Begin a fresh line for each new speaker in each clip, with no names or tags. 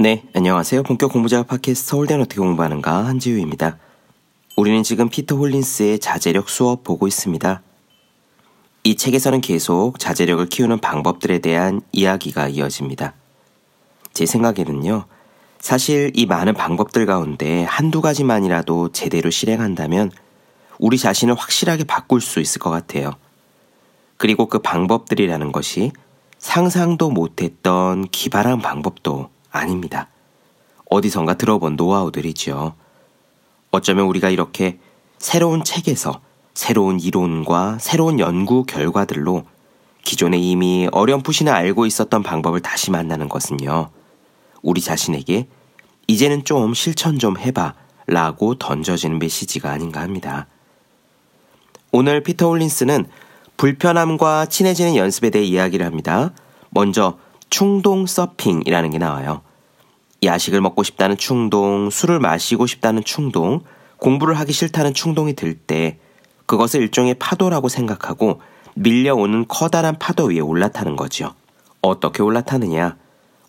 네, 안녕하세요. 본격 공부자 팟캐스트 서울대는 어떻게 공부하는가 한지우입니다. 우리는 지금 피터 홀린스의 자제력 수업 보고 있습니다. 이 책에서는 계속 자제력을 키우는 방법들에 대한 이야기가 이어집니다. 제 생각에는요, 사실 이 많은 방법들 가운데 한두 가지만이라도 제대로 실행한다면 우리 자신을 확실하게 바꿀 수 있을 것 같아요. 그리고 그 방법들이라는 것이 상상도 못했던 기발한 방법도 아닙니다. 어디선가 들어본 노하우들이죠. 어쩌면 우리가 이렇게 새로운 책에서 새로운 이론과 새로운 연구 결과들로 기존에 이미 어렴풋이나 알고 있었던 방법을 다시 만나는 것은요. 우리 자신에게 이제는 좀 실천 좀 해봐 라고 던져지는 메시지가 아닌가 합니다. 오늘 피터 홀린스는 불편함과 친해지는 연습에 대해 이야기를 합니다. 먼저 충동 서핑이라는 게 나와요. 야식을 먹고 싶다는 충동, 술을 마시고 싶다는 충동, 공부를 하기 싫다는 충동이 들 때 그것을 일종의 파도라고 생각하고 밀려오는 커다란 파도 위에 올라타는 거죠. 어떻게 올라타느냐?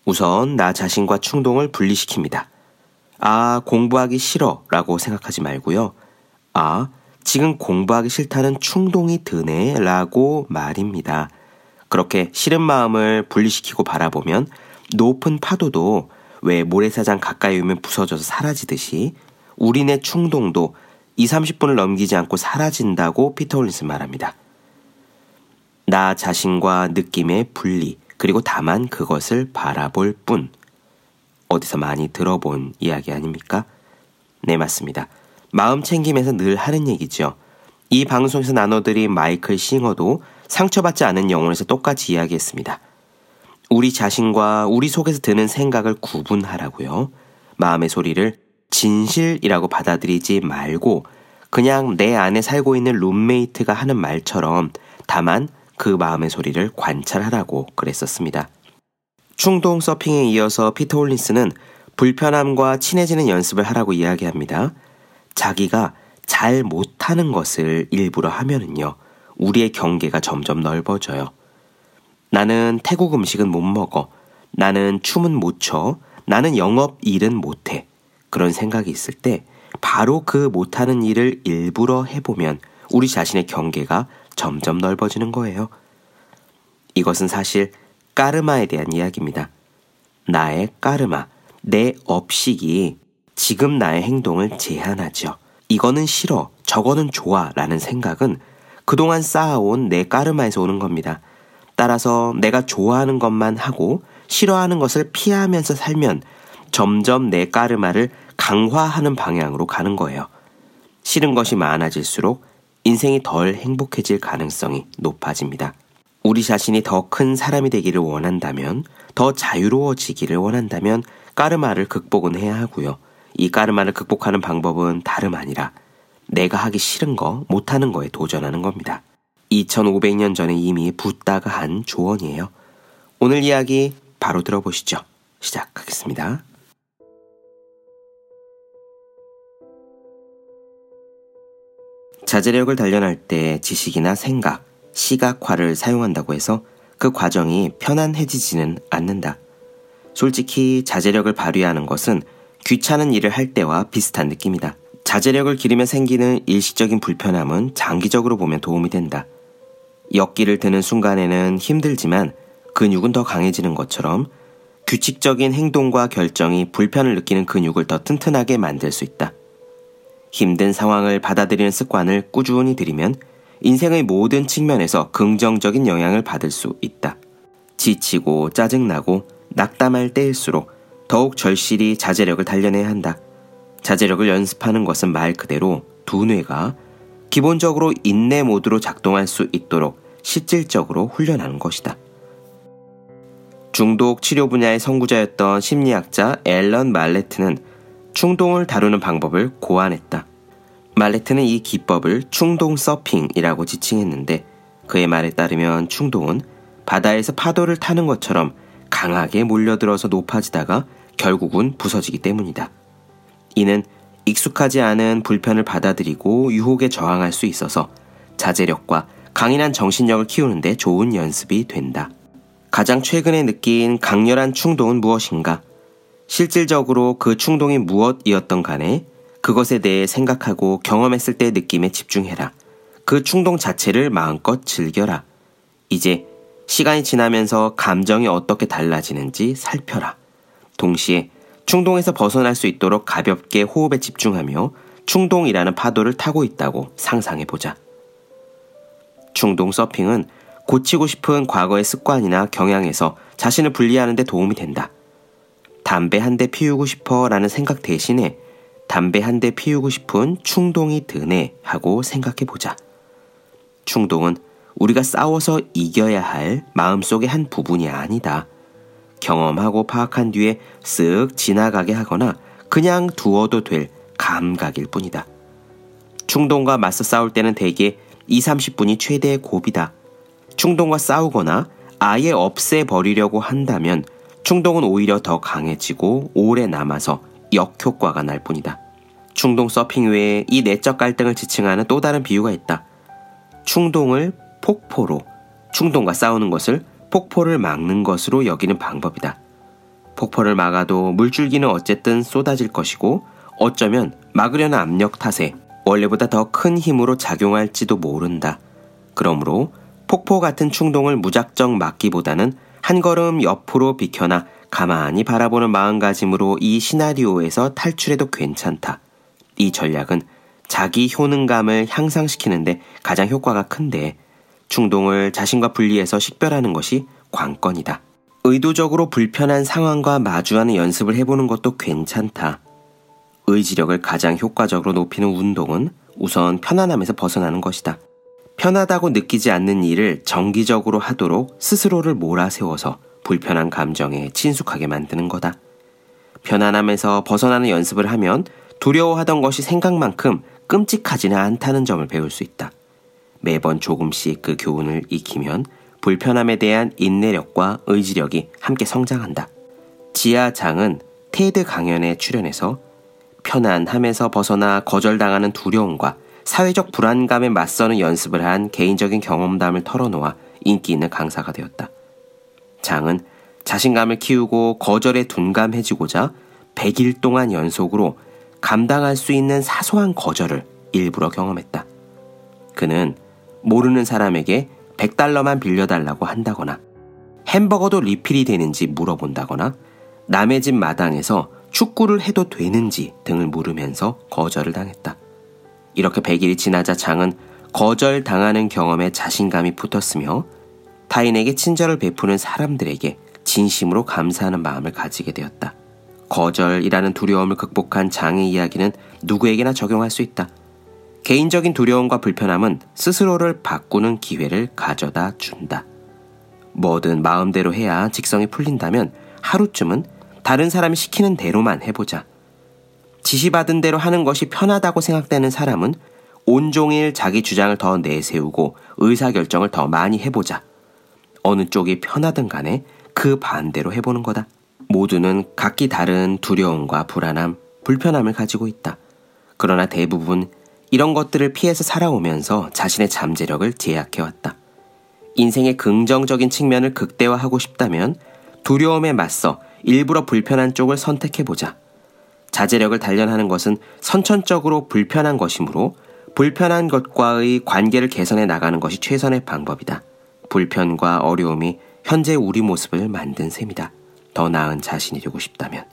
우선 나 자신과 충동을 분리시킵니다. 아, 공부하기 싫어 라고 생각하지 말고요. 아, 지금 공부하기 싫다는 충동이 드네 라고 말입니다. 그렇게 싫은 마음을 분리시키고 바라보면 높은 파도도 왜 모래사장 가까이 오면 부서져서 사라지듯이 우리네 충동도 2, 30분을 넘기지 않고 사라진다고 피터 홀린스 말합니다. 나 자신과 느낌의 분리, 그리고 다만 그것을 바라볼 뿐. 어디서 많이 들어본 이야기 아닙니까? 네, 맞습니다. 마음 챙김에서 늘 하는 얘기죠. 이 방송에서 나눠드린 마이클 싱어도 상처받지 않은 영혼에서 똑같이 이야기했습니다. 우리 자신과 우리 속에서 드는 생각을 구분하라고요. 마음의 소리를 진실이라고 받아들이지 말고 그냥 내 안에 살고 있는 룸메이트가 하는 말처럼 다만 그 마음의 소리를 관찰하라고 그랬었습니다. 충동 서핑에 이어서 피터 홀린스는 불편함과 친해지는 연습을 하라고 이야기합니다. 자기가 잘 못하는 것을 일부러 하면은요, 우리의 경계가 점점 넓어져요. 나는 태국 음식은 못 먹어. 나는 춤은 못 춰. 나는 영업 일은 못 해. 그런 생각이 있을 때 바로 그 못하는 일을 일부러 해보면 우리 자신의 경계가 점점 넓어지는 거예요. 이것은 사실 까르마에 대한 이야기입니다. 나의 까르마, 내 업식이 지금 나의 행동을 제한하죠. 이거는 싫어, 저거는 좋아 라는 생각은 그동안 쌓아온 내 까르마에서 오는 겁니다. 따라서 내가 좋아하는 것만 하고 싫어하는 것을 피하면서 살면 점점 내 까르마를 강화하는 방향으로 가는 거예요. 싫은 것이 많아질수록 인생이 덜 행복해질 가능성이 높아집니다. 우리 자신이 더 큰 사람이 되기를 원한다면, 더 자유로워지기를 원한다면 까르마를 극복은 해야 하고요. 이 까르마를 극복하는 방법은 다름 아니라 내가 하기 싫은 거, 못하는 거에 도전하는 겁니다. 2500년 전에 이미 붓다가 한 조언이에요. 오늘 이야기 바로 들어보시죠. 시작하겠습니다. 자제력을 단련할 때 지식이나 생각, 시각화를 사용한다고 해서 그 과정이 편안해지지는 않는다. 솔직히 자제력을 발휘하는 것은 귀찮은 일을 할 때와 비슷한 느낌이다. 자제력을 기르며 생기는 일시적인 불편함은 장기적으로 보면 도움이 된다. 역기를 드는 순간에는 힘들지만 근육은 더 강해지는 것처럼 규칙적인 행동과 결정이 불편을 느끼는 근육을 더 튼튼하게 만들 수 있다. 힘든 상황을 받아들이는 습관을 꾸준히 들이면 인생의 모든 측면에서 긍정적인 영향을 받을 수 있다. 지치고 짜증나고 낙담할 때일수록 더욱 절실히 자제력을 단련해야 한다. 자제력을 연습하는 것은 말 그대로 두 뇌가 기본적으로 인내 모드로 작동할 수 있도록 실질적으로 훈련하는 것이다. 중독 치료 분야의 선구자였던 심리학자 앨런 말레트는 충동을 다루는 방법을 고안했다. 말레트는 이 기법을 충동 서핑이라고 지칭했는데 그의 말에 따르면 충동은 바다에서 파도를 타는 것처럼 강하게 몰려들어서 높아지다가 결국은 부서지기 때문이다. 이는 익숙하지 않은 불편을 받아들이고 유혹에 저항할 수 있어서 자제력과 강인한 정신력을 키우는데 좋은 연습이 된다. 가장 최근에 느낀 강렬한 충동은 무엇인가? 실질적으로 그 충동이 무엇이었던 간에 그것에 대해 생각하고 경험했을 때 느낌에 집중해라. 그 충동 자체를 마음껏 즐겨라. 이제 시간이 지나면서 감정이 어떻게 달라지는지 살펴라. 동시에 충동에서 벗어날 수 있도록 가볍게 호흡에 집중하며 충동이라는 파도를 타고 있다고 상상해 보자. 충동 서핑은 고치고 싶은 과거의 습관이나 경향에서 자신을 분리하는 데 도움이 된다. 담배 한 대 피우고 싶어 라는 생각 대신에 담배 한 대 피우고 싶은 충동이 드네 하고 생각해 보자. 충동은 우리가 싸워서 이겨야 할 마음속의 한 부분이 아니다. 경험하고 파악한 뒤에 쓱 지나가게 하거나 그냥 두어도 될 감각일 뿐이다. 충동과 맞서 싸울 때는 대개 2, 30분이 최대의 고비다. 충동과 싸우거나 아예 없애버리려고 한다면 충동은 오히려 더 강해지고 오래 남아서 역효과가 날 뿐이다. 충동 서핑 외에 이 내적 갈등을 지칭하는 또 다른 비유가 있다. 충동을 폭포로, 충동과 싸우는 것을 폭포를 막는 것으로 여기는 방법이다. 폭포를 막아도 물줄기는 어쨌든 쏟아질 것이고 어쩌면 막으려는 압력 탓에 원래보다 더 큰 힘으로 작용할지도 모른다. 그러므로 폭포 같은 충동을 무작정 막기보다는 한 걸음 옆으로 비켜나 가만히 바라보는 마음가짐으로 이 시나리오에서 탈출해도 괜찮다. 이 전략은 자기 효능감을 향상시키는데 가장 효과가 큰데 충동을 자신과 분리해서 식별하는 것이 관건이다. 의도적으로 불편한 상황과 마주하는 연습을 해보는 것도 괜찮다. 의지력을 가장 효과적으로 높이는 운동은 우선 편안함에서 벗어나는 것이다. 편하다고 느끼지 않는 일을 정기적으로 하도록 스스로를 몰아세워서 불편한 감정에 친숙하게 만드는 거다. 편안함에서 벗어나는 연습을 하면 두려워하던 것이 생각만큼 끔찍하지는 않다는 점을 배울 수 있다. 매번 조금씩 그 교훈을 익히면 불편함에 대한 인내력과 의지력이 함께 성장한다. 지하장은 테드 강연에 출연해서 편안함에서 벗어나 거절당하는 두려움과 사회적 불안감에 맞서는 연습을 한 개인적인 경험담을 털어놓아 인기 있는 강사가 되었다. 장은 자신감을 키우고 거절에 둔감해지고자 100일 동안 연속으로 감당할 수 있는 사소한 거절을 일부러 경험했다. 그는 모르는 사람에게 100달러만 빌려달라고 한다거나 햄버거도 리필이 되는지 물어본다거나 남의 집 마당에서 축구를 해도 되는지 등을 물으면서 거절을 당했다. 이렇게 100일이 지나자 장은 거절당하는 경험에 자신감이 붙었으며 타인에게 친절을 베푸는 사람들에게 진심으로 감사하는 마음을 가지게 되었다. 거절이라는 두려움을 극복한 장의 이야기는 누구에게나 적용할 수 있다. 개인적인 두려움과 불편함은 스스로를 바꾸는 기회를 가져다 준다. 뭐든 마음대로 해야 직성이 풀린다면 하루쯤은 다른 사람이 시키는 대로만 해보자. 지시받은 대로 하는 것이 편하다고 생각되는 사람은 온종일 자기 주장을 더 내세우고 의사결정을 더 많이 해보자. 어느 쪽이 편하든 간에 그 반대로 해보는 거다. 모두는 각기 다른 두려움과 불안함, 불편함을 가지고 있다. 그러나 대부분 이런 것들을 피해서 살아오면서 자신의 잠재력을 제약해왔다. 인생의 긍정적인 측면을 극대화하고 싶다면 두려움에 맞서 일부러 불편한 쪽을 선택해보자. 자제력을 단련하는 것은 선천적으로 불편한 것이므로 불편한 것과의 관계를 개선해 나가는 것이 최선의 방법이다. 불편과 어려움이 현재 우리 모습을 만든 셈이다. 더 나은 자신이 되고 싶다면,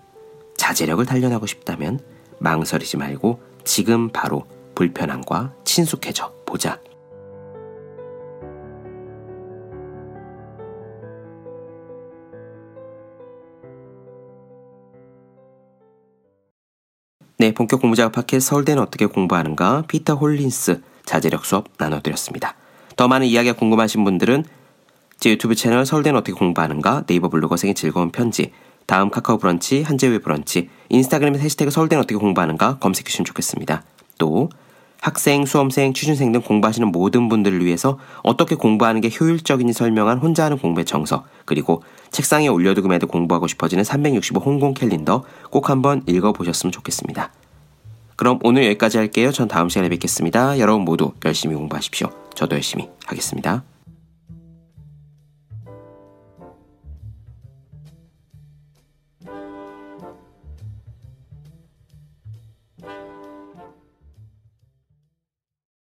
자제력을 단련하고 싶다면 망설이지 말고 지금 바로 불편함과 친숙해져 보자. 네, 본격 공부작업 팟캐스트 서울대는 어떻게 공부하는가 피터 홀린스 자제력 수업 나눠드렸습니다. 더 많은 이야기가 궁금하신 분들은 제 유튜브 채널 서울대는 어떻게 공부하는가 네이버 블로거 생의 즐거운 편지 다음 카카오 브런치 한재회 브런치 인스타그램에 해시태그 서울대는 어떻게 공부하는가 검색해 주시면 좋겠습니다. 또 학생, 수험생, 취준생 등 공부하시는 모든 분들을 위해서 어떻게 공부하는 게 효율적인지 설명한 혼자 하는 공부의 정석, 그리고 책상에 올려두고 매도 공부하고 싶어지는 365 홍콩 캘린더 꼭 한번 읽어보셨으면 좋겠습니다. 그럼 오늘 여기까지 할게요. 전 다음 시간에 뵙겠습니다. 여러분 모두 열심히 공부하십시오. 저도 열심히 하겠습니다.